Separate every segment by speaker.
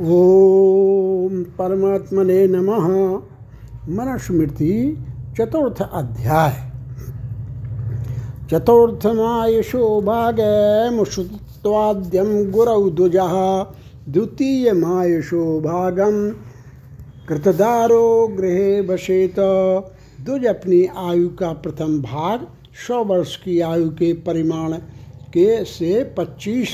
Speaker 1: ओम परमात्मने नमः। मनुस्मृति चतुर्थ अध्याय। चतुर्थमायुषो भागमुषुत्वाद्यं गुरौ द्विजः। द्वितीयमायुषो भागम कृतदारो गृहे बसेत द्विज अपनी आयु का प्रथम भाग, सौ वर्ष की आयु के परिमाण के से पच्चीस।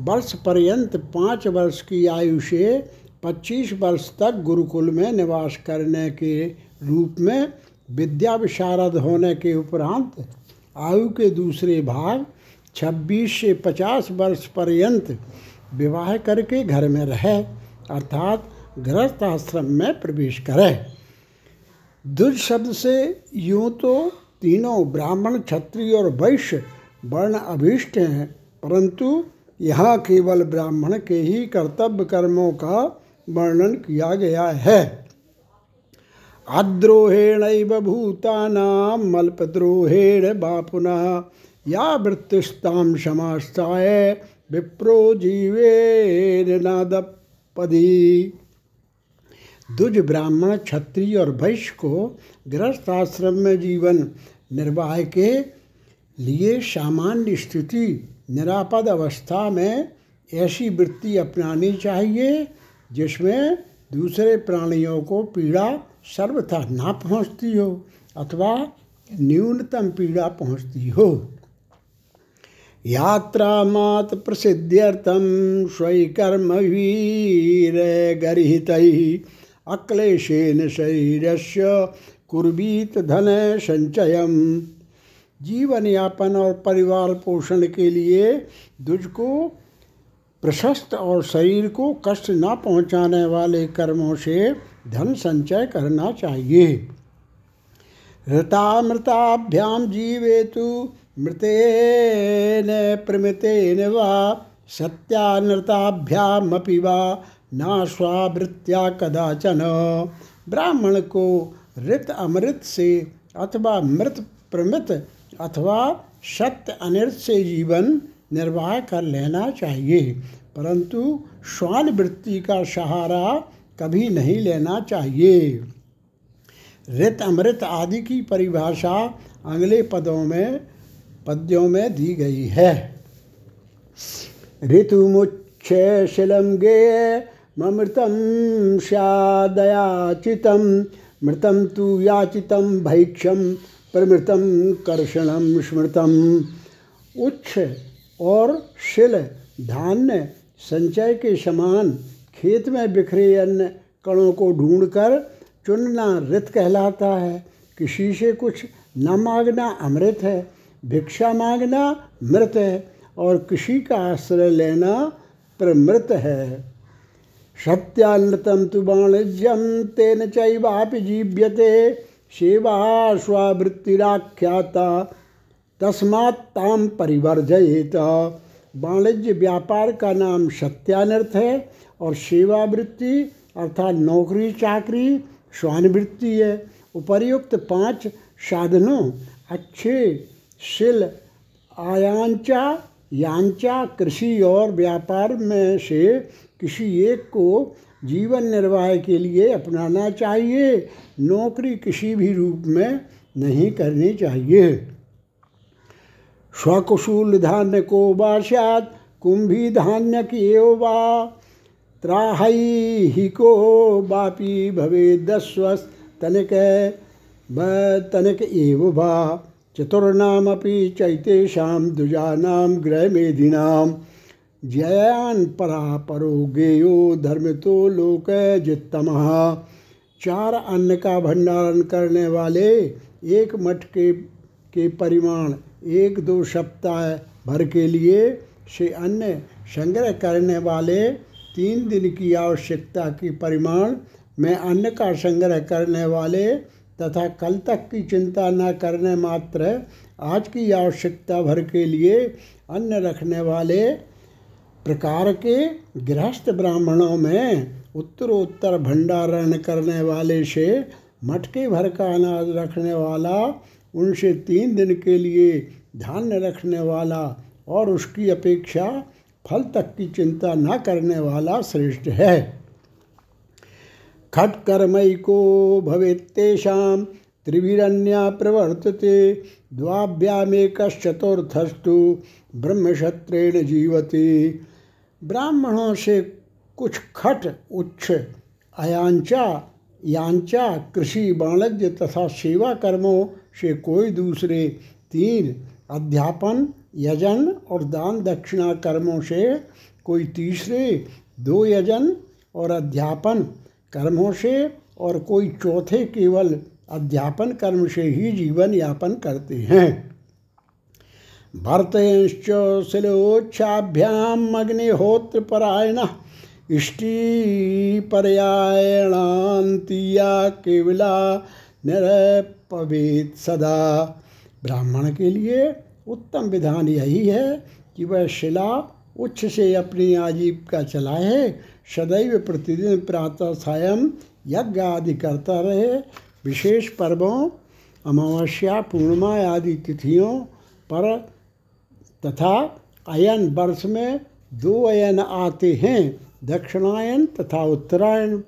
Speaker 1: वर्ष पर्यंत पाँच वर्ष की आयु से पच्चीस वर्ष तक गुरुकुल में निवास करने के रूप में विद्या विशारद होने के उपरांत आयु के दूसरे भाग 26 से 50 वर्ष पर्यंत विवाह करके घर में रहे, अर्थात गृहस्थ आश्रम में प्रवेश करे। दुज शब्द से यूँ तो तीनों ब्राह्मण क्षत्रिय और वैश्य वर्ण अभीष्ट हैं, परंतु यहाँ केवल ब्राह्मण के ही कर्तव्य कर्मों का वर्णन किया गया है। अद्रोहेण भूतानां मल्पद्रोहेण वा पुनः या वृत्तिस्ताम समास्ताय विप्रो जीवेन नादपदी। दुज ब्राह्मण क्षत्रिय और वैश्य को गृहस्थ आश्रम में जीवन निर्वाह के लिए सामान्य स्थिति निरापद अवस्था में ऐसी वृत्ति अपनानी चाहिए, जिसमें दूसरे प्राणियों को पीड़ा सर्वथा ना पहुँचती हो अथवा न्यूनतम पीड़ा पहुँचती हो। यात्रा मात प्रसिद्ध्यर्थम स्वयं वीर गर्हित अक्लेशेन शरीर से कुर्बीत धन संचय जीवन यापन और परिवार पोषण के लिए दुज को प्रशस्त और शरीर को कष्ट न पहुँचाने वाले कर्मों से धन संचय करना चाहिए। ऋतामृताभ्याम जीवेतु, मृतेन प्रमृतेन वा, सत्यानृताभ्यामपि वा नाश्वावृत्या कदाचन। ब्राह्मण को ऋत अमृत से अथवा मृत प्रमृत अथवा सत्य अनृत से जीवन निर्वाह कर लेना चाहिए। परंतु श्वान वृत्ति का सहारा कभी नहीं लेना चाहिए। ऋत, अमृत आदि की परिभाषा अगले पदों में, पद्यों में दी गई है। ऋतुमुच्छ शिलम गे ममृतम स्यादयाचितम, मृतम तु याचितम भैक्षम। प्रमृतम कर्षणम स्मृतम उच्छ और शिल धान्य संचय के समान खेत में बिखरे अन्य कणों को ढूंढकर चुनना रित कहलाता है। किसी से कुछ न मांगना अमृत है, भिक्षा मांगना मृत है और किसी का आश्रय लेना प्रमृत है। सत्यानृतम तु वाणिज्यम तेन चैवापि जीव्यते। सेवा स्वावृत्तिराख्याता तस्मात् ताम परिवर्जयेत। वाणिज्य व्यापार का नाम सत्यानर्थ है और सेवावृत्ति अर्थात नौकरी चाकरी स्वानवृत्ति है। उपर्युक्त पाँच साधनों, अच्छे, शिल, आयांचा, यांचा, कृषि और व्यापार में से किसी एक को जीवन निर्वाह के लिए अपनाना चाहिए। नौकरी किसी भी रूप में नहीं करनी चाहिए। स्वकुशूल धान्य को वाशात कुंभी धान्य की वा त्राही को बापी भवे दस्वस्, तनिक तनिक एव वा चतुर्नामपि चैतेषां, द्विजानां गृहमेधिनां जयान परा परो गेयो धर्म तो लोक जितमः चार अन्न का भंडारण करने वाले, एक मठ के के परिमाण, एक दो सप्ताह भर के लिए से अन्न संग्रह करने वाले, तीन दिन की आवश्यकता की परिमाण में अन्न का संग्रह करने वाले तथा कल तक की चिंता न करने मात्र आज की आवश्यकता भर के लिए अन्न रखने वाले प्रकार के गृहस्थ ब्राह्मणों में उत्तरोत्तर भंडारण करने वाले से मटके भर का अनाज रखने वाला, उनसे तीन दिन के लिए धान्य रखने वाला और उसकी अपेक्षा फल तक की चिंता न करने वाला श्रेष्ठ है। खट्कर्मैको भवेत्तेषां त्रिभिरन्या प्रवर्तते, द्वाभ्यामेकश्चतुर्थस्तु ब्रह्मक्षत्रेण जीवते। ब्राह्मणों से कुछ खट उच्च अयांचा, यांचा, कृषि, वाणिज्य तथा सेवा कर्मों से कोई दूसरे तीन, अध्यापन, यजन और दान दक्षिणा कर्मों से कोई तीसरे दो यजन और अध्यापन कर्मों से और कोई चौथे केवल अध्यापन कर्म से ही जीवन यापन करते हैं। भर्तयश्च शिलोच्छाभ्याम अग्निहोत्र परायण इष्टि केवला निरपवेद सदा। ब्राह्मण के लिए उत्तम विधान यही है कि वह शिला उच्च से अपनी आजीविका चलाए सदैव प्रतिदिन प्रातः सायं यज्ञ आदि करता रहे। विशेष पर्वों, अमावस्या, पूर्णिमा आदि तिथियों पर तथा अयन वर्ष में दो अयन आते हैं, दक्षिणायन तथा उत्तरायण।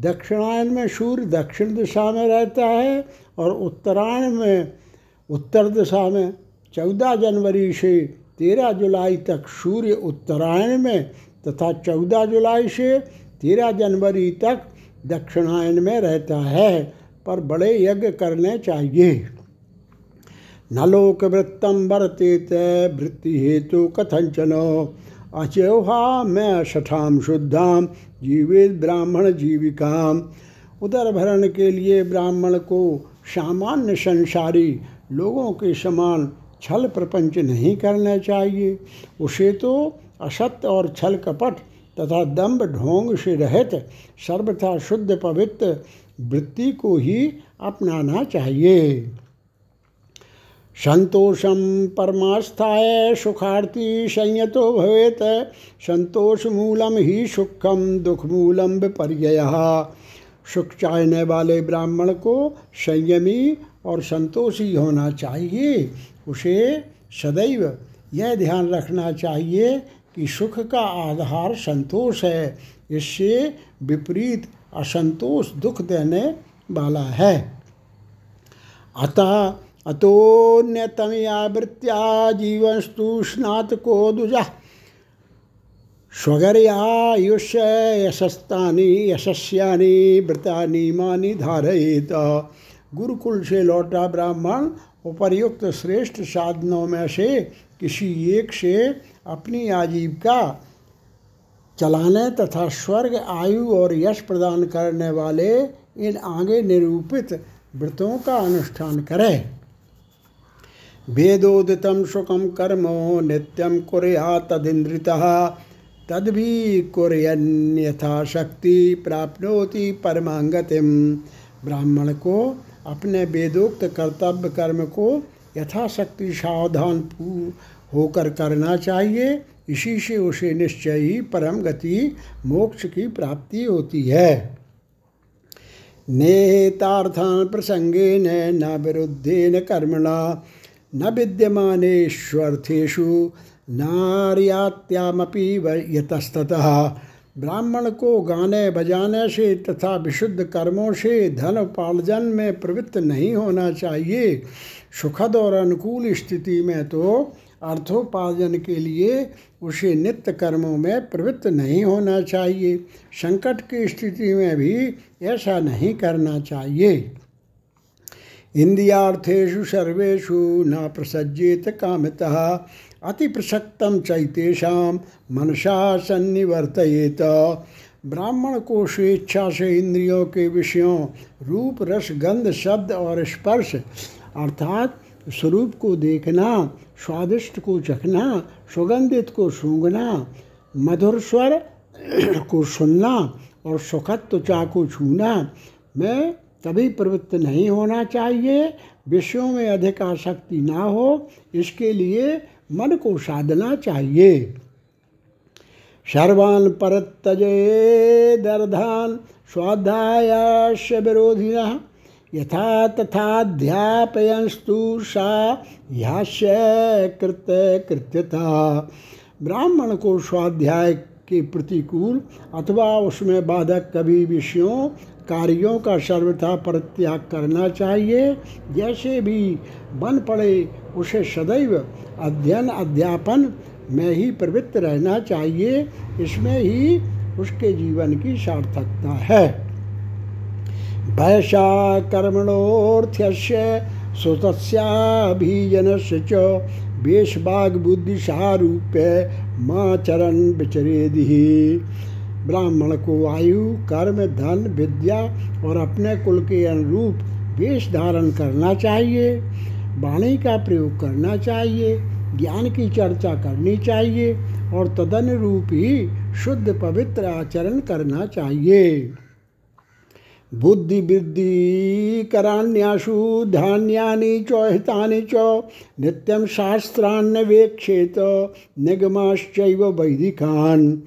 Speaker 1: दक्षिणायन में सूर्य दक्षिण दिशा में रहता है और उत्तरायण में उत्तर दिशा में चौदह जनवरी से तेरह जुलाई तक सूर्य उत्तरायण में तथा चौदह जुलाई से तेरह जनवरी तक दक्षिणायन में रहता है। पर बड़े यज्ञ करने चाहिए। न लोकवृत्तम वर्तेत वृत्ति हेतु कथंचन अचौहा मैं शठाम शुद्धाम जीवित ब्राह्मण जीविकाम उदर भरण के लिए ब्राह्मण को सामान्य संसारी लोगों के समान छल प्रपंच नहीं करना चाहिए। उसे तो असत्य और छल कपट तथा दम्भ ढोंग से रहित सर्वथा शुद्ध पवित्र वृत्ति को ही अपनाना चाहिए। संतोषम परमास्थाय सुखार्थी संयतो भवेत। संतोष मूलम ही सुखम दुख मूलम विपर्य सुख चाहने वाले ब्राह्मण को संयमी और संतोषी होना चाहिए, उसे सदैव यह ध्यान रखना चाहिए कि सुख का आधार संतोष है। इससे विपरीत असंतोष दुख देने वाला है। अतः अतोन्यतमया वृत्त्या जीवस्तु स्नातको दुजा स्वगर्यायुष्य यशस्तानि यशस्यानि व्रतानि मानि धारयेत। गुरुकुल से लौटा ब्राह्मण, उपर्युक्त श्रेष्ठ साधनों में से किसी एक से अपनी आजीविका चलाने तथा स्वर्ग, आयु और यश प्रदान करने वाले इन आगे निरूपित व्रतों का अनुष्ठान करे। वेदोदितम सुखम कर्म नित्यम कुरिया तदिंद्रिता तद भी कुरयन यथाशक्ति प्राप्नोति परमांगतिम ब्राह्मण को अपने वेदोक्त कर्तव्य कर्म को यथाशक्ति सावधान होकर करना चाहिए। इसी से उसे निश्चय ही परम गति मोक्ष की प्राप्ति होती है। नेतार्थान प्रसंगे न विरुद्धेन कर्मणा। न विद्यमानेष्वर्थेषु नार्यात्यामपि यतस्ततः। ब्राह्मण को गाने बजाने से तथा विशुद्ध कर्मों से धन उपार्जन में प्रवृत्त नहीं होना चाहिए। सुखद और अनुकूल स्थिति में तो अर्थोपार्जन के लिए उसे नित्य कर्मों में प्रवृत्त नहीं होना चाहिए। संकट की स्थिति में भी ऐसा नहीं करना चाहिए। इंद्रियार्थेषु सर्वेषु न प्रसज्जेत कामतः। अति प्रसक्तम चैतेषा मनसा सन्निवर्तयेत। ब्राह्मण को स्वेच्छा से इंद्रियों के विषयों रूप, रस, गंध, शब्द और स्पर्श अर्थात स्वरूप को देखना, स्वादिष्ट को चखना, सुगंधित को सूंघना, मधुर स्वर को सुनना और सुखद त्वचा को छूना, में कभी प्रवृत्त नहीं होना चाहिए, विषयों में अधिक आसक्ति ना हो, इसके लिए मन को साधना चाहिए। सर्वान परतजे दर्धान स्वाध्याय विरोधिना, यथा तथाध्यापयंस्तु सा ह्यास्य कृत कृत्यता ब्राह्मण को स्वाध्याय के प्रतिकूल अथवा उसमें बाधक कभी विषयों कार्यों का सर्वथा परित्याग करना चाहिए। जैसे भी बन पड़े, उसे सदैव अध्ययन, अध्यापन में ही प्रवृत्त रहना चाहिए। इसमें ही उसके जीवन की सार्थकता है। वैशा कर्मणोर्थ्य सुतस्याभिजनस्य च वेशबाग बुद्धिशारूप्य माँ चरण विचरेदि। ब्राह्मण को आयु, कर्म, धन, विद्या और अपने कुल के अनुरूप वेश धारण करना चाहिए, वाणी का प्रयोग करना चाहिए, ज्ञान की चर्चा करनी चाहिए और तदनुरूप ही शुद्ध पवित्र आचरण करना चाहिए। बुद्धि वृद्धि करान्यासु धान्यानि च, हितानि च नित्यम शास्त्रान्वेक्षेत निगमाश्चैव वैदिकान।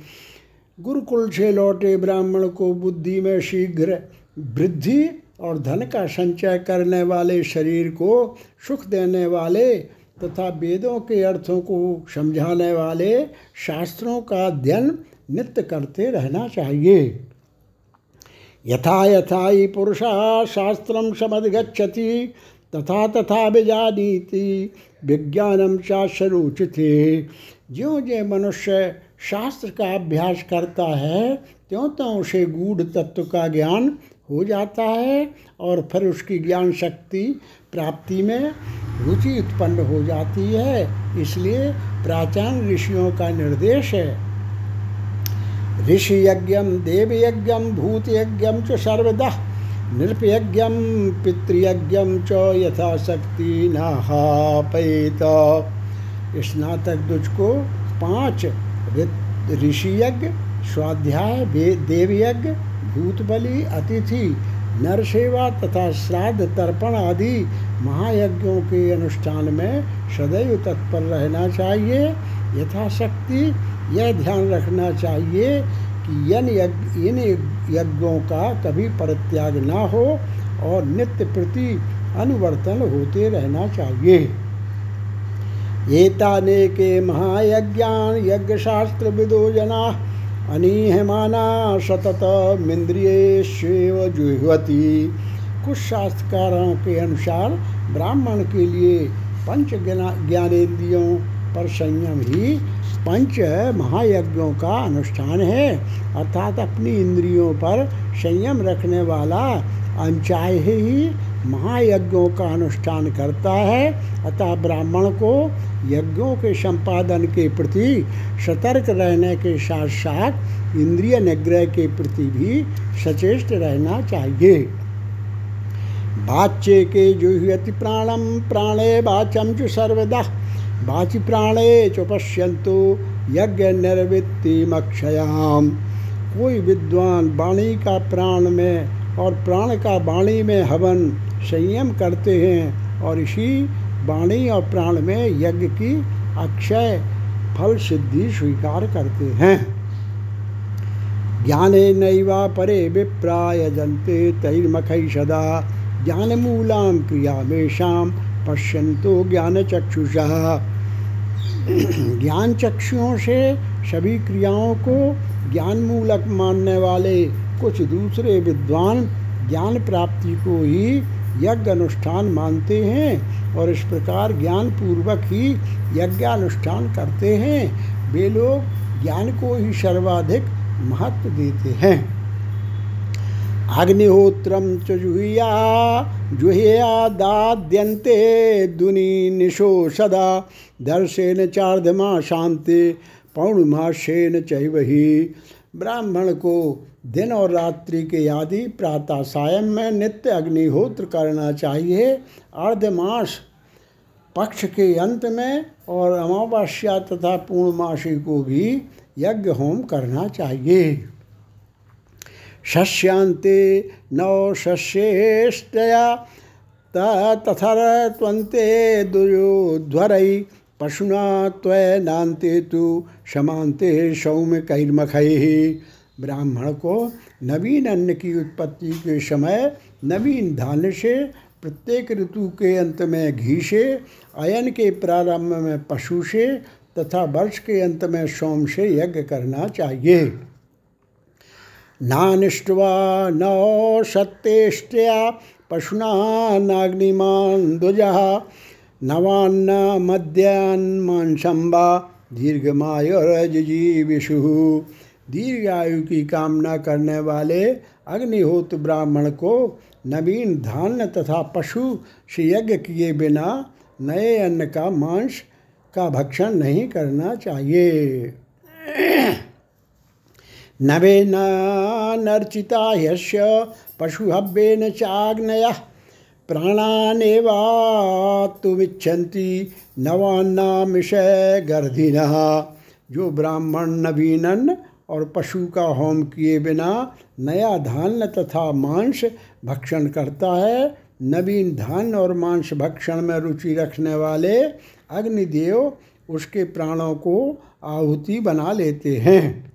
Speaker 1: गुरुकुल से लौटे ब्राह्मण को बुद्धि में शीघ्र वृद्धि और धन का संचय करने वाले शरीर को सुख देने वाले तथा वेदों के अर्थों को समझाने वाले शास्त्रों का अध्ययन नित्य करते रहना चाहिए। यथा यथा ही पुरुषा शास्त्रम समधिगछति तथा तथा विजानीति विज्ञानम चाशरुचिते ज्यों ज्यों मनुष्य शास्त्र का अभ्यास करता है, त्यों त्यों उसे गूढ़ तत्व का ज्ञान हो जाता है और फिर उसकी ज्ञान शक्ति प्राप्ति में रुचि उत्पन्न हो जाती है। इसलिए प्राचीन ऋषियों का निर्देश है ऋषि यज्ञम देव यज्ञम भूत यज्ञम च सर्वदा नृपयज्ञम पितृयज्ञम च यथाशक्ति नाहापेत स्नातक दुज को पाँच ऋषि यज्ञ स्वाध्याय देव यज्ञ भूत बलि अतिथि नर सेवा तथा श्राद्ध, तर्पण आदि महायज्ञों के अनुष्ठान में सदैव तत्पर रहना चाहिए। यथाशक्ति, यह ध्यान रखना चाहिए कि इन यज्ञ, इन यज्ञों का कभी परित्याग ना हो और नित्य प्रति अनुवर्तन होते रहना चाहिए। एताने के महायज्ञान यज्ञ शास्त्र विदो जना, अनिहमाना सतत मिंद्रियेश्व जुहवती। कुछ शास्त्रकारों के अनुसार ब्राह्मण के लिए पंच ज्ञानेन्द्रियों पर संयम ही पंच महायज्ञों का अनुष्ठान है। अर्थात अपनी इंद्रियों पर संयम रखने वाला अनचाहे ही। महायज्ञों का अनुष्ठान करता है। अतः ब्राह्मण को यज्ञों के संपादन के प्रति सतर्क रहने के साथ साथ इंद्रिय निग्रह के प्रति भी सचेष्ट रहना चाहिए। बाच्य के जुह्यति प्राणम प्राणे बाचम च सर्वदा। बाचि प्राणे च पश्यंतु यज्ञ निर्वृत्तिमक्षयाम कोई विद्वान वाणी का प्राण में और प्राण का वाणी में हवन संयम करते हैं और इसी वाणी और प्राण में यज्ञ की अक्षय फल सिद्धि स्वीकार करते हैं। ज्ञाने नैवा परे विप्राय जनते तैर्मख सदा। ज्ञान मूलाम क्रिया में शाम पश्यंतो ज्ञान चक्षुषा ज्ञान चक्षुओं से सभी क्रियाओं को ज्ञान मूलक मानने वाले कुछ दूसरे विद्वान ज्ञान प्राप्ति को ही यज्ञ अनुष्ठान मानते हैं और इस प्रकार ज्ञान पूर्वक ही यज्ञानुष्ठान करते हैं। वे लोग ज्ञान को ही सर्वाधिक महत्व देते हैं। अग्निहोत्रम च जुहिया जुहिया दाद्यन्ते दुनि निशो सदा, दर्शेन चार्धमा शांति पौर्णमाशेन चैवही ब्राह्मण को दिन और रात्रि के आदि प्रातः सायं में नित्य अग्निहोत्र करना चाहिए। अर्धमास पक्ष के अंत में और अमावस्या तथा पूर्णमासी को भी यज्ञ होम करना चाहिए। शस्यांते नौ शस्येष्टया तथरत्वन्ते दुयोध्वरै पशुना त्वनाते तो समानते सौम्य कैर्मखैः ब्राह्मण को नवीन अन्न की उत्पत्ति के समय नवीन धान से, प्रत्येक ऋतु के अंत में घी से, अयन के प्रारंभ में पशु से तथा वर्ष के अंत में सोम से यज्ञ करना चाहिए। नानिष्टवा नौ सत्येष्टया पशुना नाग्निमान दुजा नवान्न मध्यान्मांसम्बा दीर्घमायुर्जीविषु दीर्घ आयु की कामना करने वाले अग्निहोत्र ब्राह्मण को नवीन धान्य तथा पशु से यज्ञ किए बिना नए अन्न का मांस का भक्षण नहीं करना चाहिए। नवेन नर्चिता यश पशुहव्येन चाग्नय प्राणानेवात्तुमिच्छन्ति नवान्नामिषय गर्धिनः। जो ब्राह्मण नवीनन और पशु का होम किए बिना नया धान्य तथा मांस भक्षण करता है। नवीन धान्य और मांस भक्षण में रुचि रखने वाले अग्निदेव उसके प्राणों को आहुति बना लेते हैं।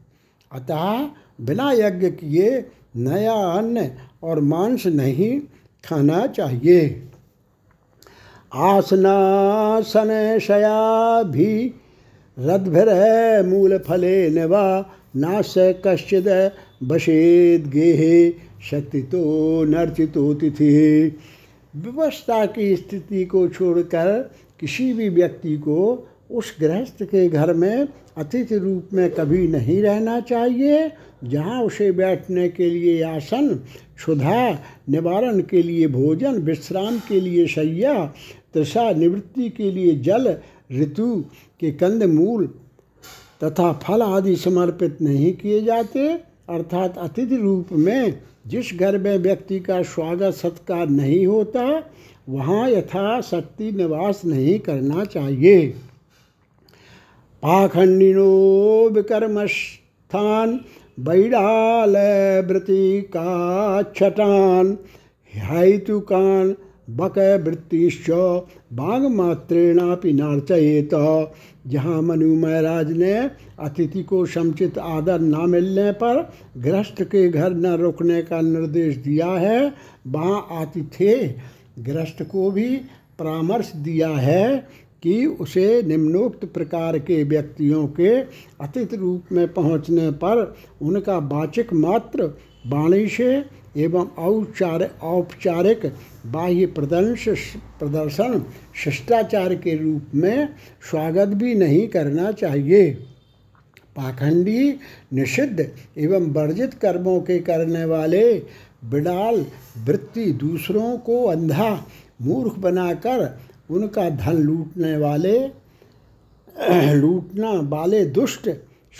Speaker 1: अतः बिना यज्ञ किए नया अन्न और मांस नहीं खाना चाहिए। आसनासन शया भी रद्भिर मूल फले नवा नाश कश्चिद बशेद गेहे शक्ति तो नर्चितो तिथि। व्यवस्था की स्थिति को छोड़कर किसी भी व्यक्ति को उस गृहस्थ के घर में अतिथि रूप में कभी नहीं रहना चाहिए, जहाँ उसे बैठने के लिए आसन, क्षुधा, निवारण के लिए भोजन, विश्राम के लिए शैया तृषा निवृत्ति के लिए जल, ऋतु के कंद, मूल तथा फल आदि समर्पित नहीं किए जाते, अर्थात अतिथि रूप में जिस घर में व्यक्ति का स्वागत सत्कार नहीं होता, वहाँ यथाशक्ति निवास नहीं करना चाहिए। पाखंडिनो विकर्मस्थान बैडाल वृत्ति का छटान, हैतुकान बक वृत्तिश्च बाघ मात्रेणापि नार्चयेत। जहाँ मनु महाराज ने अतिथि को समुचित आदर न मिलने पर गृहस्थ के घर न रुकने का निर्देश दिया है वहाँ आतिथ्य गृहस्थ को भी परामर्श दिया है कि उसे निम्नोक्त प्रकार के व्यक्तियों के अतिथि रूप में पहुँचने पर उनका वाचिक मात्र वाणी से एवं औचार, औपचारिक बाह्य प्रदर्श प्रदर्शन, शिष्टाचार के रूप में स्वागत भी नहीं करना चाहिए। पाखंडी, निषिद्ध एवं वर्जित कर्मों के करने वाले बिडाल वृत्ति दूसरों को अंधा, मूर्ख बनाकर उनका धन लूटने वाले, लूटना वाले दुष्ट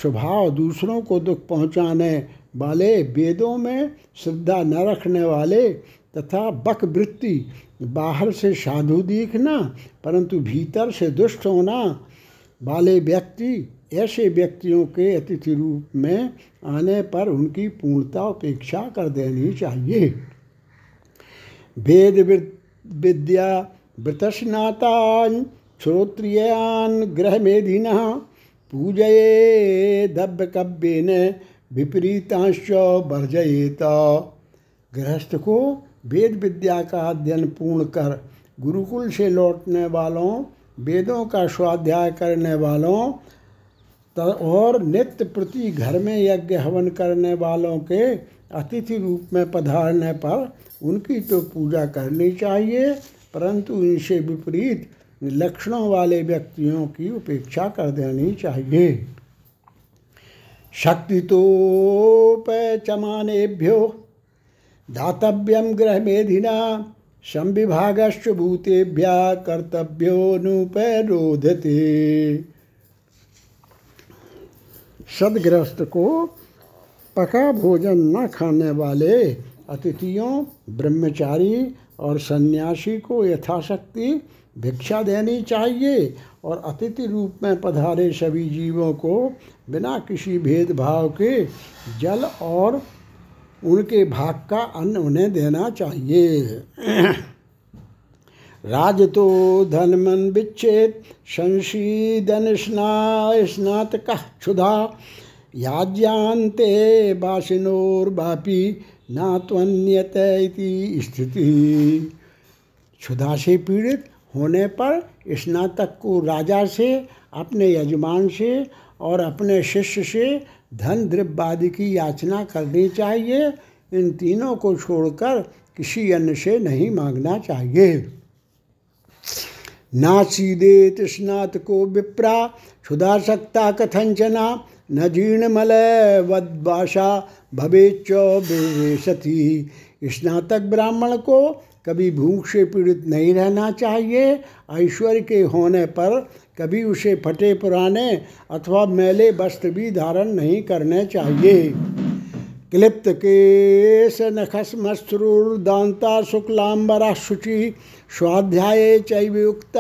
Speaker 1: स्वभाव दूसरों को दुख पहुँचाने वाले वेदों में श्रद्धा न रखने वाले तथा बक वृत्ति, बाहर से साधु दिखना, परंतु भीतर से दुष्ट होना। वाले व्यक्ति, ऐसे व्यक्तियों के अतिथि रूप में आने पर उनकी पूर्णता उपेक्षा कर देनी चाहिए। वेद विद्या वृतस्नातान श्रोत्रियान ग्रह मेधिना पूजये दव्य कव्येन विपरीतांश वर्जयेत। गृहस्थ को वेद विद्या का अध्ययन पूर्ण कर। गुरुकुल से लौटने वालों, वेदों का स्वाध्याय करने वालों और नित्य प्रति घर में यज्ञ हवन करने वालों के अतिथि रूप में पधारने पर उनकी तो पूजा करनी चाहिए, परंतु इनसे विपरीत लक्षणों वाले व्यक्तियों की उपेक्षा कर देनी चाहिए। शक्ति चमानेभ्यो दातव्यम ग्रह मेधिना संविभागश्च भूतेभ्या कर्तव्योनुपरोधते सदग्रस्त को पका भोजन न खाने वाले अतिथियों, ब्रह्मचारी और सन्यासी को यथाशक्ति भिक्षा देनी चाहिए और अतिथि रूप में पधारे सभी जीवों को बिना किसी भेदभाव के जल और उनके भाग का अन्न उन्हें देना चाहिए। राज तो धन मन विच्छेद, संशीदन स्नातक क्षुधा। याज्ञान्ते बापी नात्वन्यत स्थिति। क्षुधा से पीड़ित होने पर स्नातक को राजा से, अपने यजमान से और अपने शिष्य से धन द्रव्य आदि की याचना करनी चाहिए। इन तीनों को छोड़कर किसी अन्य से नहीं मांगना चाहिए। नासीदेत स्नातको विप्रा क्षुधासक्ता कथंचना, न जीर्ण जीर्णमल वद्वाशा भवेच विवेशति। स्नातक ब्राह्मण को कभी भूख से पीड़ित नहीं रहना चाहिए, ऐश्वर्य के होने पर कभी उसे फटे पुराने अथवा मैले वस्त्र भी धारण नहीं करने चाहिए। क्लिप्त केश नखस्मश्रुर्दांता शुक्लांबरा शुचि स्वाध्याय चैवयुक्त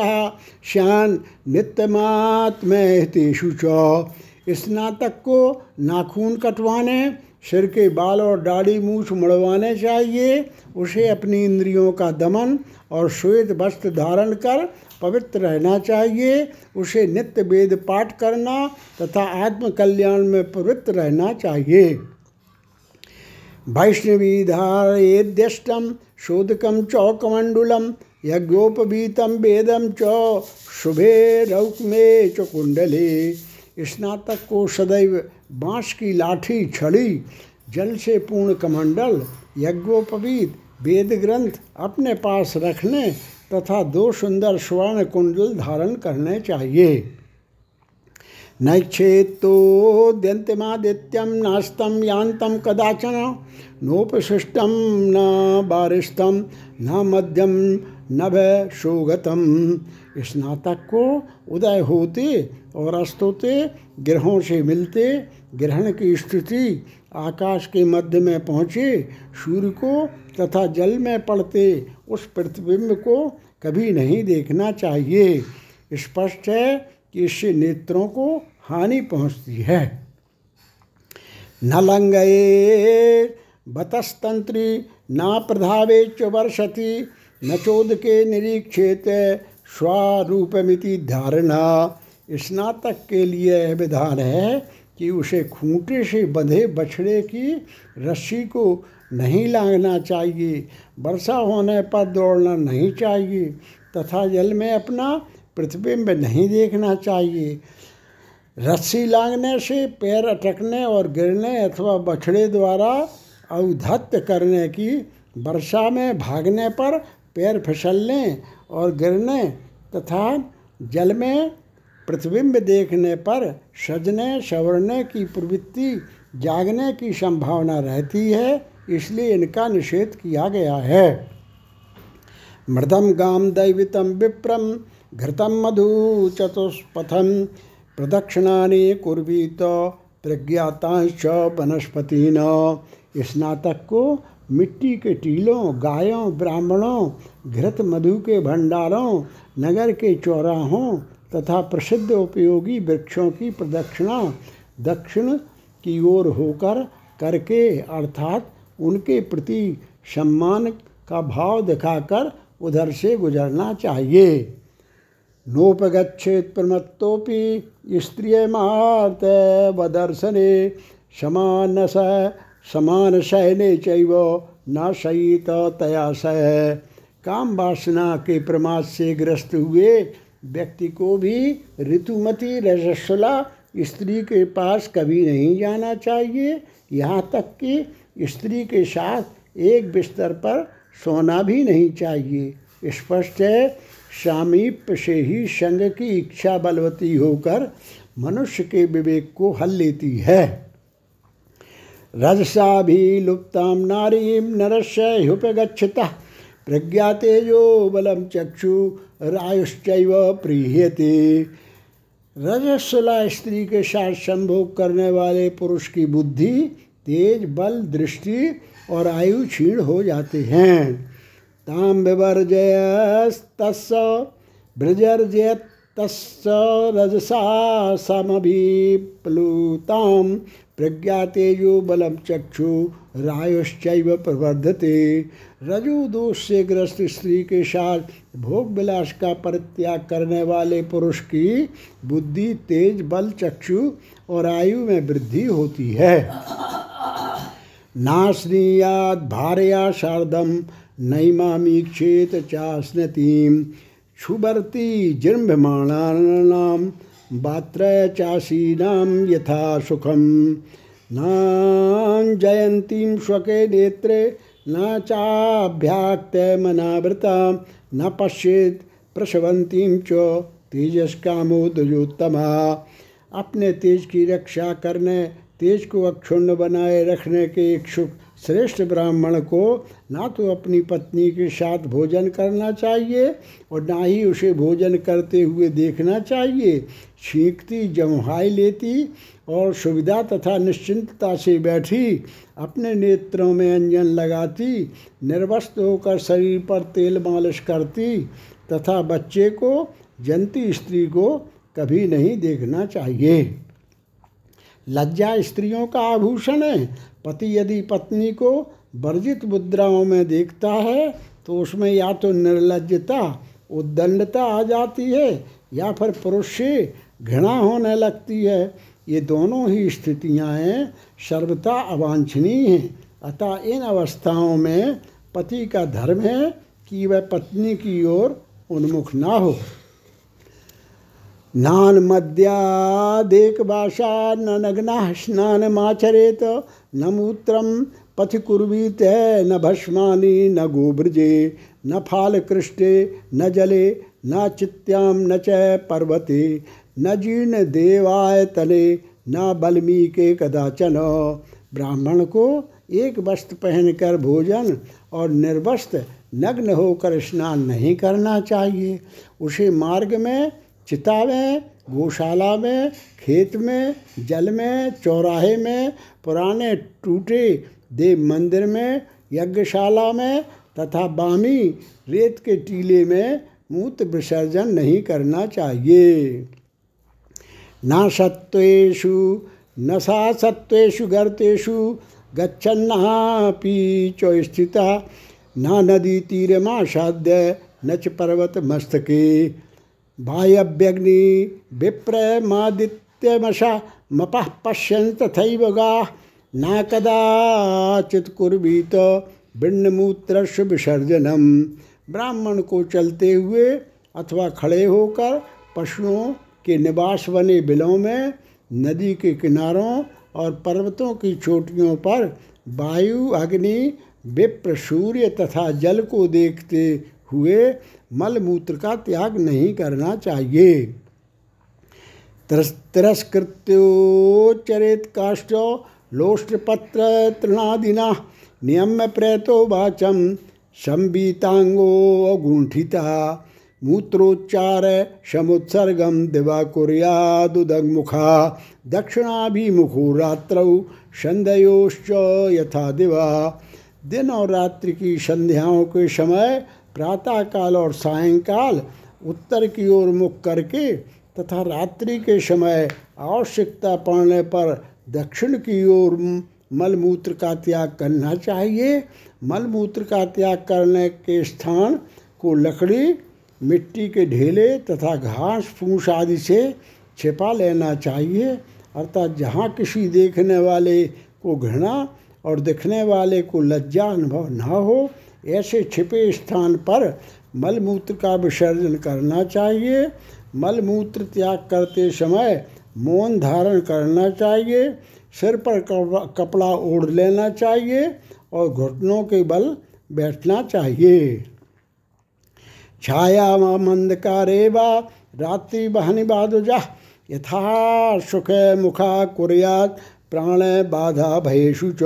Speaker 1: श्यान नित्यमात्मेतेषु च। स्नातक को नाखून कटवाने सिर के बाल और दाढ़ी मूछ मुड़वाने चाहिए, उसे अपनी इंद्रियों का दमन और श्वेत वस्त्र धारण कर पवित्र रहना चाहिए, उसे नित्य वेद पाठ करना तथा आत्म कल्याण में पवित्र रहना चाहिए। वैष्णवी धारयेद्यष्टम शोधकम चौकमंडुलम यज्ञोपवीतम वेदम च शुभे रौक्मे च स्नातक को सदैव बाँस की लाठी छड़ी, जल से पूर्ण कमंडल, यज्ञोपवीत, वेद ग्रंथ अपने पास रखने तथा दो सुंदर स्वर्ण कुंडल धारण करने चाहिए। नैक्षेत्तोद्यंतमादित्यम नास्तम यान्तम कदाचन नोपशिष्टम न बारिष्टम न मध्यम नभ शोगतम। स्नातक को उदय होते और अस्त होते ग्रहों से मिलते, ग्रहण की स्थिति आकाश के मध्य में पहुँचे, सूर्य को तथा जल में पड़ते, उस प्रतिबिंब को कभी नहीं देखना चाहिए। स्पष्ट है कि इससे नेत्रों को हानि पहुँचती है। न लंगये बतस्तंत्री ना प्रधावे च वर्षति न चोद के निरीक्षेत स्वरूपमिति धारणा। स्नातक के लिए यह विधान है कि उसे खूंटे से बंधे बछड़े की रस्सी को नहीं लांगना चाहिए वर्षा होने पर दौड़ना नहीं चाहिए, तथा जल में अपना प्रतिबिंब नहीं देखना चाहिए। रस्सी लांगने से पैर अटकने और गिरने अथवा बछड़े द्वारा अवधत्त करने की वर्षा में भागने पर पैर फिसलने और गिरने तथा जल में प्रतिबिंब देखने पर सजने, सवरने की प्रवृत्ति, जागने की संभावना रहती है, इसलिए इनका निषेध किया गया है। मृदम गाम दैवितम विप्रम घृतम मधु चतुष्पथम प्रदक्षिणा प्रदक्षिणानि कुर्वीत प्रज्ञातांश वनस्पति न स्नातक को मिट्टी के टीलों, गायों, ब्राह्मणों, घृत मधु के भंडारों, नगर के चौराहों तथा प्रसिद्ध उपयोगी वृक्षों की प्रदक्षिणा दक्षिण की ओर होकर करके, अर्थात उनके प्रति सम्मान का भाव दिखाकर उधर से गुजरना चाहिए। नोपगछेत प्रमत्तोपि स्त्रिय मात वदर्शने समान स समान शयने चैव तया सह। काम वासना के प्रमाद से ग्रस्त हुए व्यक्ति को भी ऋतुमती रजस्वला स्त्री के पास कभी नहीं जाना चाहिए। यहाँ तक कि स्त्री के साथ एक बिस्तर पर सोना भी नहीं चाहिए। स्पष्ट है, सामीप्य से ही संग की इच्छा बलवती होकर मनुष्य के विवेक को हल लेती है। रजसा भी लुप्ताम नारीम नरस्य तेजो बलम चक्षु रायुश्चैव प्रीयते रजस्वला स्त्री के साथ संभोग करने वाले पुरुष की बुद्धि, तेज बल, दृष्टि और आयु क्षीण हो जाते हैं। ताम विवर्जयस्तस् भृजर्जयत तस् रजसा समभिप्लुताम प्रज्ञा तेजो बलम चक्षु, रायुश्चैव प्रवर्धते। रजु दोष से ग्रस्त स्त्री के साथ भोग विलास का परित्याग करने वाले पुरुष की बुद्धि तेज, बल, चक्षु और आयु में वृद्धि होती है। नाश्नीयाद भार्या शारदम नैमामीक्षेत चास्नतीम क्षुभर्ति जृम्भमाणानां वात्र चासीनां यथा सुखम। नाञ्जयन्तीं स्वके नेत्रे, न चाभ्याक्तमनावृता, न पश्येत प्रसवंतीं च तेजस अपने तेज की रक्षा करने, तेज को अक्षुण्ण बनाए रखने के इच्छुक श्रेष्ठ ब्राह्मण को ना तो अपनी पत्नी के साथ भोजन करना चाहिए और ना ही उसे भोजन करते हुए देखना चाहिए। छींकती, जमुहाई लेती और सुविधा तथा निश्चिंतता से बैठी, अपने नेत्रों में अंजन लगाती, निर्वस्त होकर शरीर पर तेल मालिश करती तथा बच्चे को जनती स्त्री को कभी नहीं देखना चाहिए। लज्जा स्त्रियों का आभूषण है पति यदि पत्नी को वर्जित मुद्राओं में देखता है तो उसमें या तो निर्लजता उद्दंडता आ जाती है, या फिर पुरुष से घृणा होने लगती है। ये दोनों ही स्थितियाँ हैं, सर्वथा अवांछनीय हैं। अतः इन अवस्थाओं में पति का धर्म है कि वह पत्नी की ओर उन्मुख ना हो। नान मद्यादेक बाषा न नग्ना स्नानमाचरेत न मूत्रम पथ कुर्वीत न भस्मानी, न गोब्रजे, न फालकृष्टे, न जले, न चित्याम न च पर्वते, न जीर्ण देवाय तले, न बल्मी के कदाचन। ब्राह्मण को एक वस्त्र पहनकर भोजन और निर्वस्त्र नग्न होकर स्नान नहीं करना चाहिए। उसे मार्ग में चिता में, गौशाला में, खेत में, जल में, चौराहे में, पुराने टूटे देव मंदिर में, यज्ञशाला में तथा बामी रेत के टीले में मूत्र विसर्जन नहीं करना चाहिए। न सत्वेषु न सा सत्वेषु गर्तेषु गच्छन्नापि च स्थिता। न नदी तीरमासाद्य न च पर्वत मस्तके। वायव्यग्नि विप्रमादित्यमशा मपः पश्यन् तथैव गाः। न कदाचित कुर्वीत बिण्डमूत्रस्य विसर्जनम ब्राह्मण को चलते हुए अथवा खड़े होकर पशुओं के निवास बने बिलों में, नदी के किनारों और पर्वतों की चोटियों पर वायु, अग्नि, विप्र, सूर्य तथा जल को देखते हुए, मलमूत्र का त्याग नहीं करना चाहिए। तिरस्कृत्योच्चरित काष्ठ लोष्टपत्र तृणादिना, नियम्य प्रेतो वाचम संबीतांगो गुंठिता मूत्रोच्चार समुत्सर्गम दिवा कुरियादुदमुखा दक्षिणाभिमुखो रात्रौ संध्योश्च यथा दिवा। दिन और रात्रि की संध्याओं के समय प्रातःकाल और सायंकाल उत्तर की ओर मुख करके तथा रात्रि के समय आवश्यकता पड़ने पर दक्षिण की ओर मलमूत्र का त्याग करना चाहिए। मलमूत्र का त्याग करने के स्थान को लकड़ी, मिट्टी के ढेले तथा घास, फूस आदि से छिपा लेना चाहिए। अर्थात जहाँ किसी देखने वाले को घृणा और दिखने वाले को लज्जा अनुभव न हो ऐसे छिपे स्थान पर मलमूत्र का विसर्जन करना चाहिए। मलमूत्र त्याग करते समय मौन धारण करना चाहिए। सिर पर कपड़ा ओढ़ लेना चाहिए और घुटनों के बल बैठना चाहिए। छाया व मंद मंदकारे वा रात्रि बहनी बादुजा यथा सुख मुखा कुरियात, प्राण बाधा भयेशु च।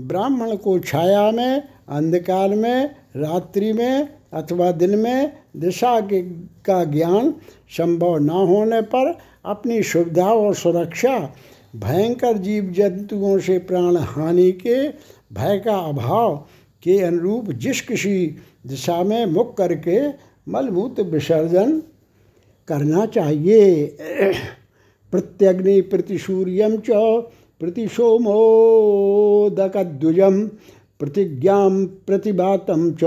Speaker 1: ब्राह्मण को छाया में अंधकार में, रात्रि में अथवा दिन में दिशा के, का ज्ञान संभव न होने पर अपनी सुविधा और सुरक्षा भयंकर जीव जंतुओं से प्राण हानि के भय का अभाव के अनुरूप जिस किसी दिशा में मुख करके मलमूत्र विसर्जन करना चाहिए। प्रत्यग्नि प्रतिसूर्यम च प्रतिसोमोदकद्वुजम प्रतिज्ञा प्रतिभातम च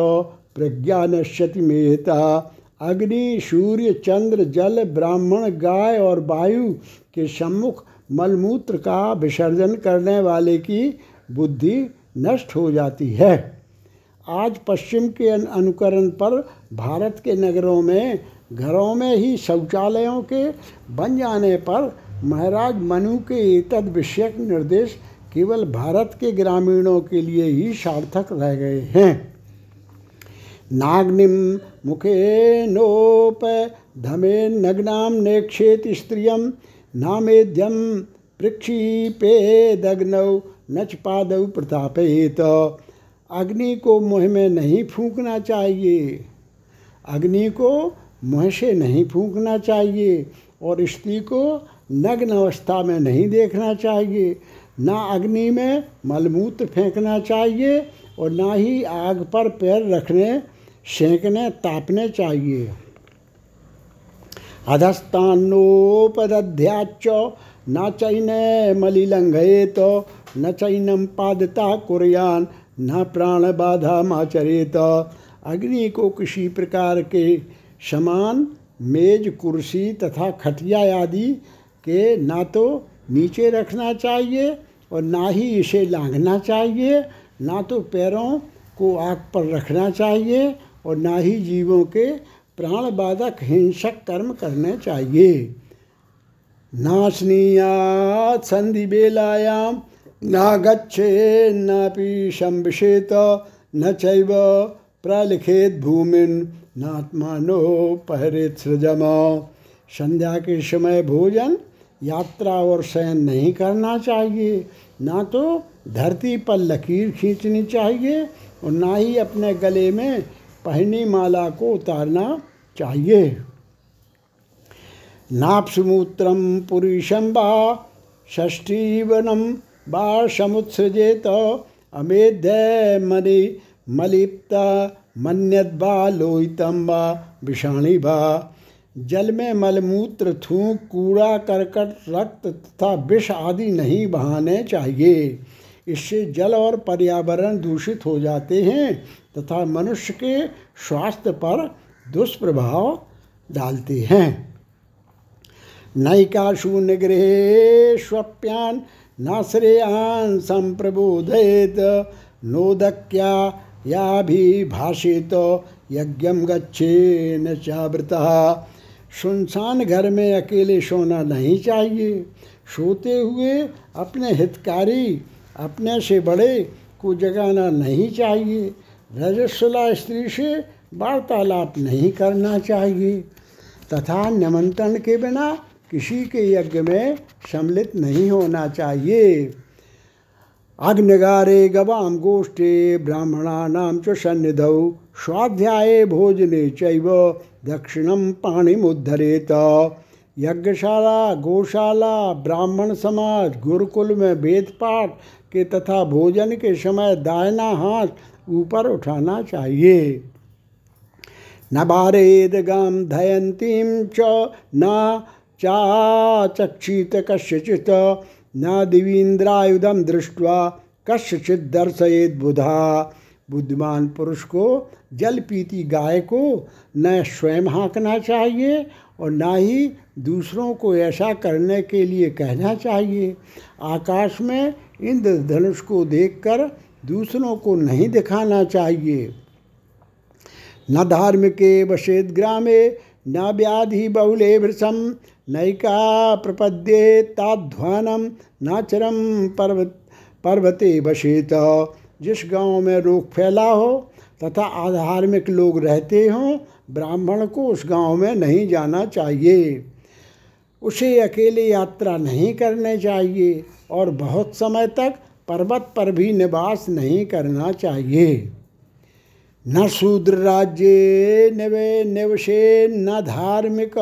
Speaker 1: प्रज्ञानश्यति मेहता। अग्नि, सूर्य, चंद्र, जल, ब्राह्मण, गाय और वायु के सम्मुख मलमूत्र का विसर्जन करने वाले की बुद्धि नष्ट हो जाती है। आज पश्चिम के अनुकरण पर भारत के नगरों में, घरों में ही शौचालयों के बन जाने पर महाराज मनु के तद विषयक निर्देश केवल भारत के ग्रामीणों के लिए ही सार्थक रह गए हैं। नाग्निम मुखे नोप धमे नग्नाम नेक्षेत स्त्रियम नामेद्यम नामेध्यम दग्नौ नच पादव प्रतापेत। अग्नि को मुँह में नहीं फूकना चाहिए। अग्नि को मुँह से नहीं फूकना चाहिए और स्त्री को नग्न अवस्था में नहीं देखना चाहिए। ना अग्नि में मलमूत्र फेंकना चाहिए और ना ही आग पर पैर रखने, सेंकने, तापने चाहिए। अधस्तानोपदध्याच न चैन मलिलंघयेत, न चैनम पादता कुरयान, न प्राण बाधा माचरेत। अग्नि को किसी प्रकार के समान मेज, कुर्सी तथा खटिया आदि के ना तो नीचे रखना चाहिए और ना ही इसे लांघना चाहिए, ना तो पैरों को आग पर रखना चाहिए और ना ही जीवों के प्राण बाधक हिंसक कर्म करने चाहिए। नाशनीयात संधि बेलायाम ना गच्छे नापि संविषेत न चैव प्रलिखित भूमिन, नात्मानो पहरित सृजमा। संध्या के समय भोजन यात्रा और शयन नहीं करना चाहिए। ना तो धरती पर लकीर खींचनी चाहिए और ना ही अपने गले में पहनी माला को उतारना चाहिए। नापसुमूत्रम पुरुषम बा षष्ठीवनम बा समुत्सृजेत, अमेध्य मणि मलिप्ता मन्यद्वा लोहितम वा विषाणी बा। जल में मलमूत्र, थूक, कूड़ा, करकट, रक्त तथा विष आदि नहीं बहाने चाहिए। इससे जल और पर्यावरण दूषित हो जाते हैं तथा मनुष्य के स्वास्थ्य पर दुष्प्रभाव डालते हैं। नैकाशु निगृहे स्वप्यान न श्रेयान संप्रबोधयत नोदक्या या भी भाषित यज्ञम गच्छे न चावृता। सुनसान घर में अकेले सोना नहीं चाहिए। सोते हुए अपने हितकारी, अपने से बड़े को जगाना नहीं चाहिए। रजस्वला स्त्री से वार्तालाप नहीं करना चाहिए। तथा निमंत्रण के बिना किसी के यज्ञ में सम्मिलित नहीं होना चाहिए। अग्निगारे गवाम गोष्ठे ब्राह्मणानां च सन्निधौ, स्वाध्याय भोजने चैव दक्षिणम पाणिमुद्धरेत। यज्ञशाला, गौशाला, ब्राह्मण समाज, गुरुकुल में वेद पाठ के तथा भोजन के समय दायना हाथ ऊपर उठाना चाहिए। न बारेद गाम धयंतीम च, न चाचक्षित कस्यचित, न दिवीन्द्रायुधम दृष्टवा कस्यचित दर्शयेद बुधा बुद्धिमान पुरुष को, जल पीती गाय को न स्वयं हाँकना चाहिए और ना ही दूसरों को ऐसा करने के लिए कहना चाहिए। आकाश में इंद्रधनुष को देखकर दूसरों को नहीं दिखाना चाहिए। न धार्मिके वशेद ग्रामे, न व्याधि बहुले वृषम, नैका प्रपद्ये ताध्वानम नाचरम पर्वत पर्वते वशेत। जिस गाँव में रोग फैला हो तथा आधार्मिक लोग रहते हों, ब्राह्मण को उस गाँव में नहीं जाना चाहिए। उसे अकेले यात्रा नहीं करने चाहिए और बहुत समय तक पर्वत पर भी निवास नहीं करना चाहिए। न शूद्र राज्य निवे निवशे, न धार्मिक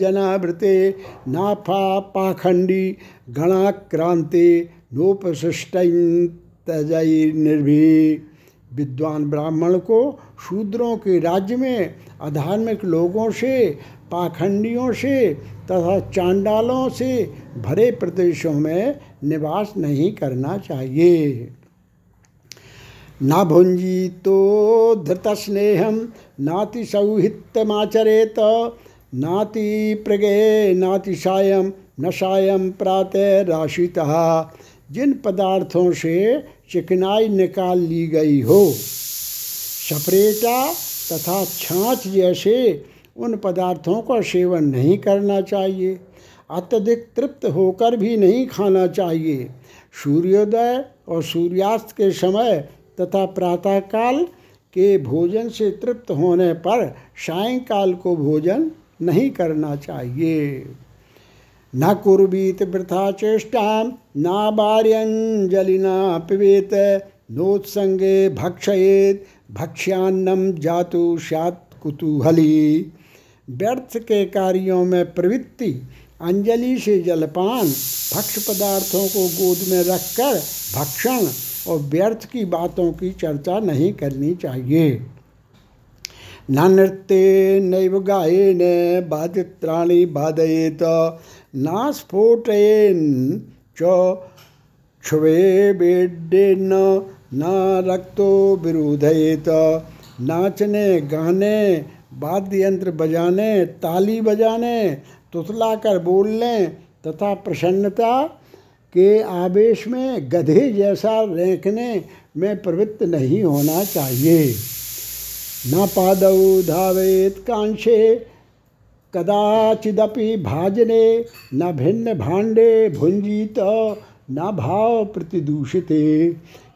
Speaker 1: जनावृते न फा पाखंडी गणाक्रांति, नोपशिष्ट तजई निर्भी विद्वान ब्राह्मण को शूद्रों के राज्य में, अधार्मिक लोगों से, पाखंडियों से तथा चांडालों से भरे प्रदेशों में निवास नहीं करना चाहिए। न भुंजी तो धृत स्नेहम नाति सौहित्यमाचरेत, नाति प्रगे, नाति सायम न सायम प्रातः राशिता। जिन पदार्थों से चिकनाई निकाल ली गई हो। सपरेटा तथा छाछ जैसे उन पदार्थों का सेवन नहीं करना चाहिए। अत्यधिक तृप्त होकर भी नहीं खाना चाहिए। सूर्योदय और सूर्यास्त के समय तथा प्रातःकाल के भोजन से तृप्त होने पर सायंकाल को भोजन नहीं करना चाहिए। न कुर्वीत वृथा चेष्टा न बार्यंजलिना पिबेत नोत्संगे भक्षयेत भक्ष्यान्नम जातु सात कुतूहली। व्यर्थ के कार्यों में प्रवृत्ति, अंजलि से जलपान भक्ष पदार्थों को गोद में रखकर भक्षण और व्यर्थ की बातों की चर्चा नहीं करनी चाहिए। न नृत्य नैव गायन, बाधित्राणी बाधयेत न स्फोटयन च क्षुवे बेडेन न रक्तो विरोधयेत नाचने, गाने वाद्य यंत्र बजाने, ताली बजाने तुतला कर बोलने तथा प्रसन्नता के आवेश में गधे जैसा रेंकने में प्रवृत्त नहीं होना चाहिए। न पादौ धावेत कांशे कदाचिदपि भाजने न भिन्न भांडे भुंजित न भाव प्रतिदूषित।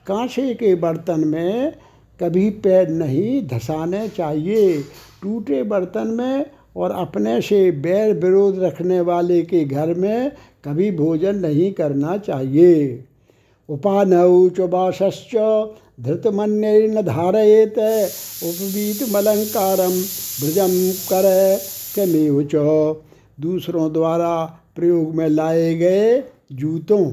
Speaker 1: कांसे के बर्तन में कभी पैर नहीं धसाने चाहिए। टूटे बर्तन में और अपने से बैर विरोध रखने वाले के घर में कभी भोजन नहीं करना चाहिए। उपानौ च वासश्च धृतमन्य धारयेत। उपवीत मलंकारम ब्रजम कर कमेव च दूसरों द्वारा प्रयोग में लाए गए जूतों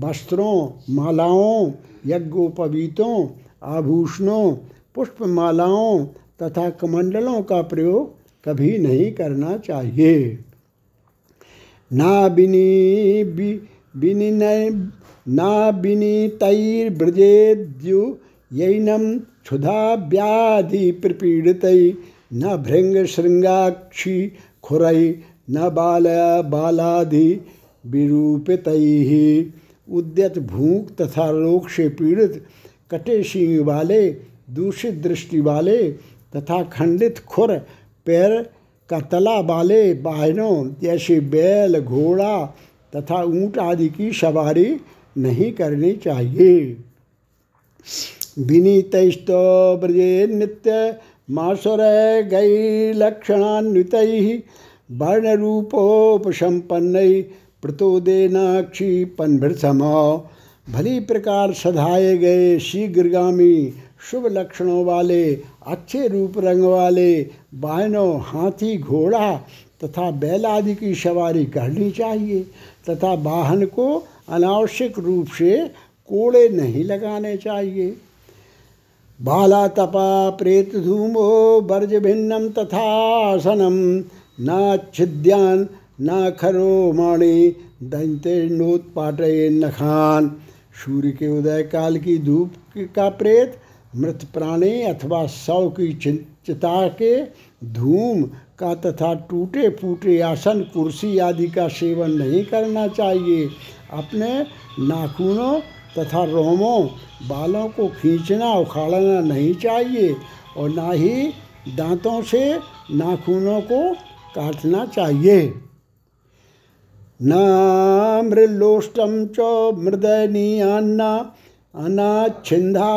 Speaker 1: वस्त्रों मालाओं यज्ञोपवीतों आभूषणों पुष्पमालाओं तथा कमंडलों का प्रयोग कभी नहीं करना चाहिए। ना बिनी बि, बिनी ना यैनम क्षुधा व्याधि प्रपीड़ित न भृंग श्रृंगाक्षी खुरई न बाल बालादि विरूपित। उद्यत भूख तथा रोग से पीड़ित कटे सिंह वाले, दूषित दृष्टि वाले तथा खंडित खुर, पैर का तला वाले वाहनों जैसे बैल, घोड़ा तथा ऊँट आदि की सवारी नहीं करनी चाहिए। विनीत ब्रजे नित्य मासुर गई लक्षणान्वित वर्ण रूपोपसंपन्न प्रतोदेनाक्षी पन्भृसम भली प्रकार सधाए गए शीघ्रगामी शुभ लक्षणों वाले, अच्छे रूप रंग वाले, बायनों हाथी घोड़ा तथा बैल आदि की सवारी करनी चाहिए तथा वाहन को अनावश्यक रूप से कोड़े नहीं लगाने चाहिए। बाला तपा प्रेत धूमो वर्ज भिन्नम तथा आसनम न छिद्यान न खरो माणी दंते नोत्पाटय नखान सूर्य के उदय काल की धूप का प्रेत, मृत प्राणी अथवा शव की चिता के धूम का तथा टूटे फूटे आसन, कुर्सी आदि का सेवन नहीं करना चाहिए। अपने नाखूनों तथा रोमों, बालों को खींचना उखाड़ना नहीं चाहिए और ना ही दांतों से नाखूनों को काटना चाहिए। न मृलोष्टम च मृदनीयान्ना, अनाच्छिन्धा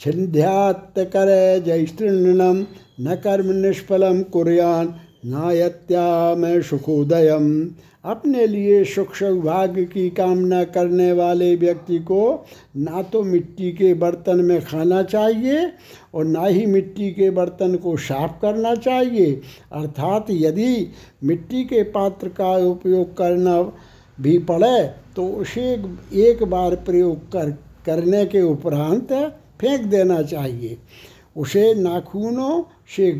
Speaker 1: छिन्ध्यात्तर जैस्तृणम न कर्म निष्फलम कुरियान नायत्या में सुखोदयम अपने लिए सुख सौभाग्य की कामना करने वाले व्यक्ति को ना तो मिट्टी के बर्तन में खाना चाहिए और ना ही मिट्टी के बर्तन को साफ़ करना चाहिए। अर्थात यदि मिट्टी के पात्र का उपयोग करना भी पड़े तो उसे एक बार प्रयोग कर, करने के उपरांत फेंक देना चाहिए। उसे नाखूनों से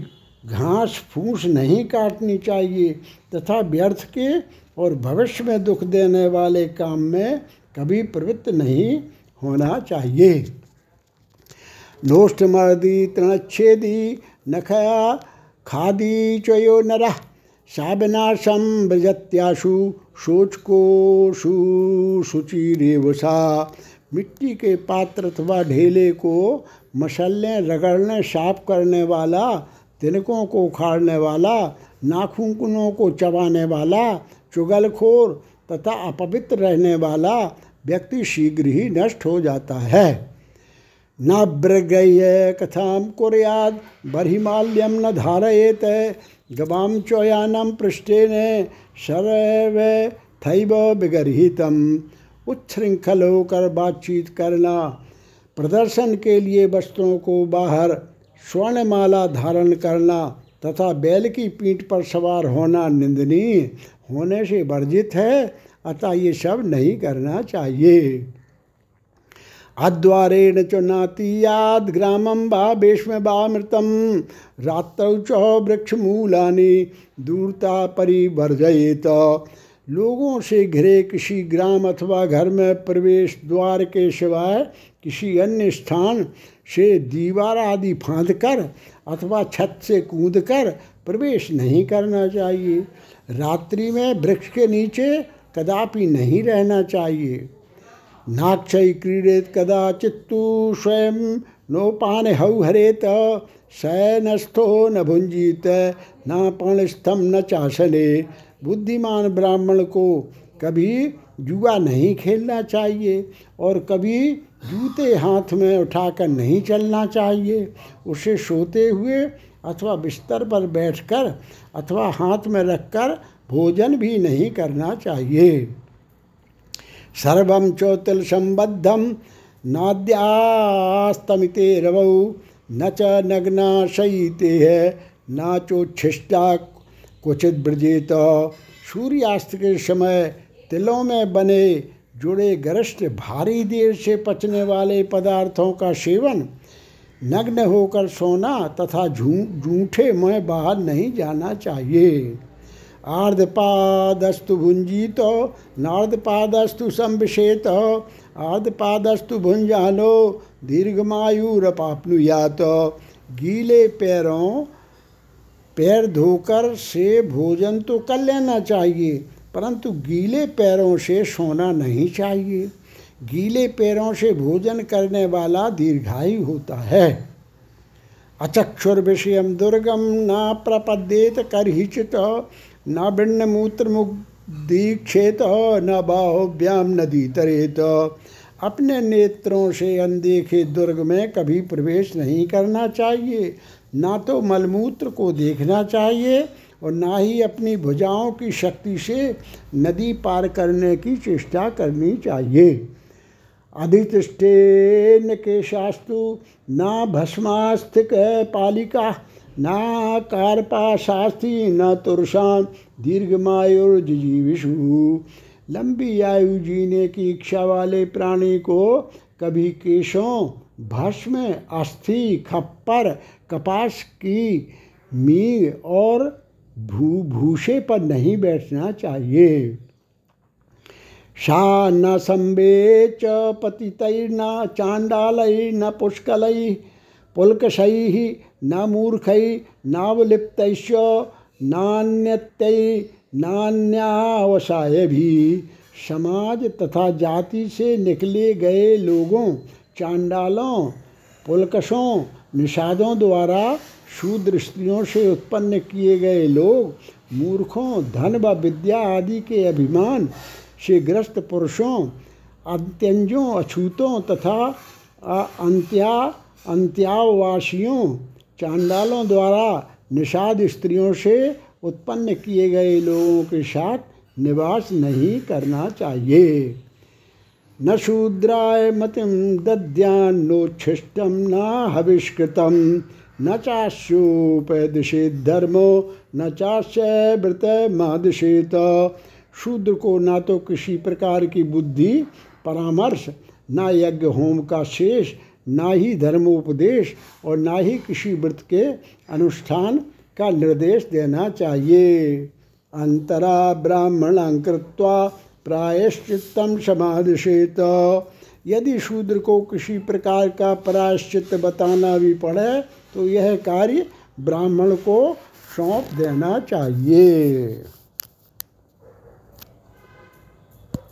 Speaker 1: घास फूस नहीं काटनी चाहिए तथा व्यर्थ के और भविष्य में दुख देने वाले काम में कभी प्रवृत्त नहीं होना चाहिए। नोष्ठ मर्दी, तृणच्छेदी, नखया, खादी, चयो नर साविनाशम ब्रजत्याशु, शोचको शुचिरेव सा। मिट्टी के पात्र अथवा ढेले को मसलने रगड़ने साफ़ करने वाला, तिनकों को उखाड़ने वाला, नाखूनों को चबाने वाला चुगलखोर तथा अपवित्र रहने वाला व्यक्ति शीघ्र ही नष्ट हो जाता है। न ब्रगय कथाम कुर्याद बर्हिमाल्यम न धारयेत गवाम चौयानम पृष्ठेन शरव थैव विगर्हितम। उच्छृंखल होकर बातचीत करना प्रदर्शन के लिए वस्त्रों को बाहर, स्वर्णमाला धारण करना तथा बैल की पीठ पर सवार होना निंदनीय। होने से वर्जित है, अतः ये सब नहीं करना चाहिए। अद्वारेण च नातीयाद ग्रामम बा भीष्म बा मृतम, रात्रौ च वृक्ष मूलानी दूरता परिवर्जयित। लोगों से घिरे किसी ग्राम अथवा घर में प्रवेश द्वार के सिवाय किसी अन्य स्थान से दीवार आदि फांद कर अथवा छत से कूद कर प्रवेश नहीं करना चाहिए। रात्रि में वृक्ष के नीचे कदापि नहीं रहना चाहिए। नाक्षय क्रीड़ेत कदाचित्तु स्वयं नोपान हऊ हरेत, शयनस्थो न भुंजित न पणस्थम न चाशने बुद्धिमान ब्राह्मण को कभी जुआ नहीं खेलना चाहिए और कभी जूते हाथ में उठाकर नहीं चलना चाहिए। उसे सोते हुए अथवा बिस्तर पर बैठकर अथवा हाथ में रखकर भोजन भी नहीं करना चाहिए। सर्वम चौतिल संबद्धम नाद्यास्तमिते रवौ, न च नग्ना शयीते है, न चोच्छिष्टा क्वचित ब्रजेत। सूर्यास्त के समय तिलों में बने जुड़े गरष्ट भारी देर से पचने वाले पदार्थों का सेवन नग्न होकर सोना तथा जूठे में बाहर नहीं जाना चाहिए। आर्धपादस्तु भुंजित नार्धपादस्तु संविषेत आर्धपादस्तु भुंजानो दीर्घमायुरपापनुयात गीले पैरों, पैर धोकर से भोजन तो कर लेना चाहिए, परंतु गीले पैरों से सोना नहीं चाहिए। गीले पैरों से भोजन करने वाला दीर्घायु होता है। अचक्षुर विषय दुर्गम न प्रपद्येत करहिचित, न भिन्न मूत्र दीक्षेत न बाहुव्याम नदी तरेत अपने नेत्रों से अनदेखे दुर्ग में कभी प्रवेश नहीं करना चाहिए। ना तो मलमूत्र को देखना चाहिए और ना ही अपनी भुजाओं की शक्ति से नदी पार करने की चेष्टा करनी चाहिए। अधितिष्ठेन के शास्तु ना भस्मास्थिक पालिका, ना कार्पा शास्त्री न तुरसाम दीर्घमायुर्जीविषु लंबी आयु जीने की इच्छा वाले प्राणी को कभी केशों, भस्म, अस्थि, खप्पर, कपास की मीग और भू भूषे पर नहीं बैठना चाहिए। शा न संबे च पतितै न चांडालय न पुष्कलय पुलकशै न मूर्खै नावलिप्त नान्यत्य नान्यावसाय भी समाज तथा जाति से निकले गए लोगों चांडालों पुलकशों, निषादों द्वारा शूद्र स्त्रियों से उत्पन्न किए गए लोग, मूर्खों, धन व विद्या आदि के अभिमान ग्रस्त पुरुषों, अंत्यंजों, अछूतों तथा अंत्या, अंत्यावासियों, चांडालों द्वारा निषाद स्त्रियों से उत्पन्न किए गए लोगों के साथ निवास नहीं करना चाहिए। न शूद्राय मतिम दद्यान्नोच्छिष्टम न हविष्कृतम न चास्योपदिशेत धर्मो न चाश्य व्रत मादिशेत शूद्र को ना तो किसी प्रकार की बुद्धि, परामर्श, ना यज्ञ होम का शेष, ना ही धर्मोपदेश और ना ही किसी व्रत के अनुष्ठान का निर्देश देना चाहिए। अंतरा ब्राह्मण कृत्वा प्रायश्चित्तम समादिशेत यदि शूद्र को किसी प्रकार का प्रायश्चित बताना भी पड़े तो यह कार्य ब्राह्मण को सौंप देना चाहिए।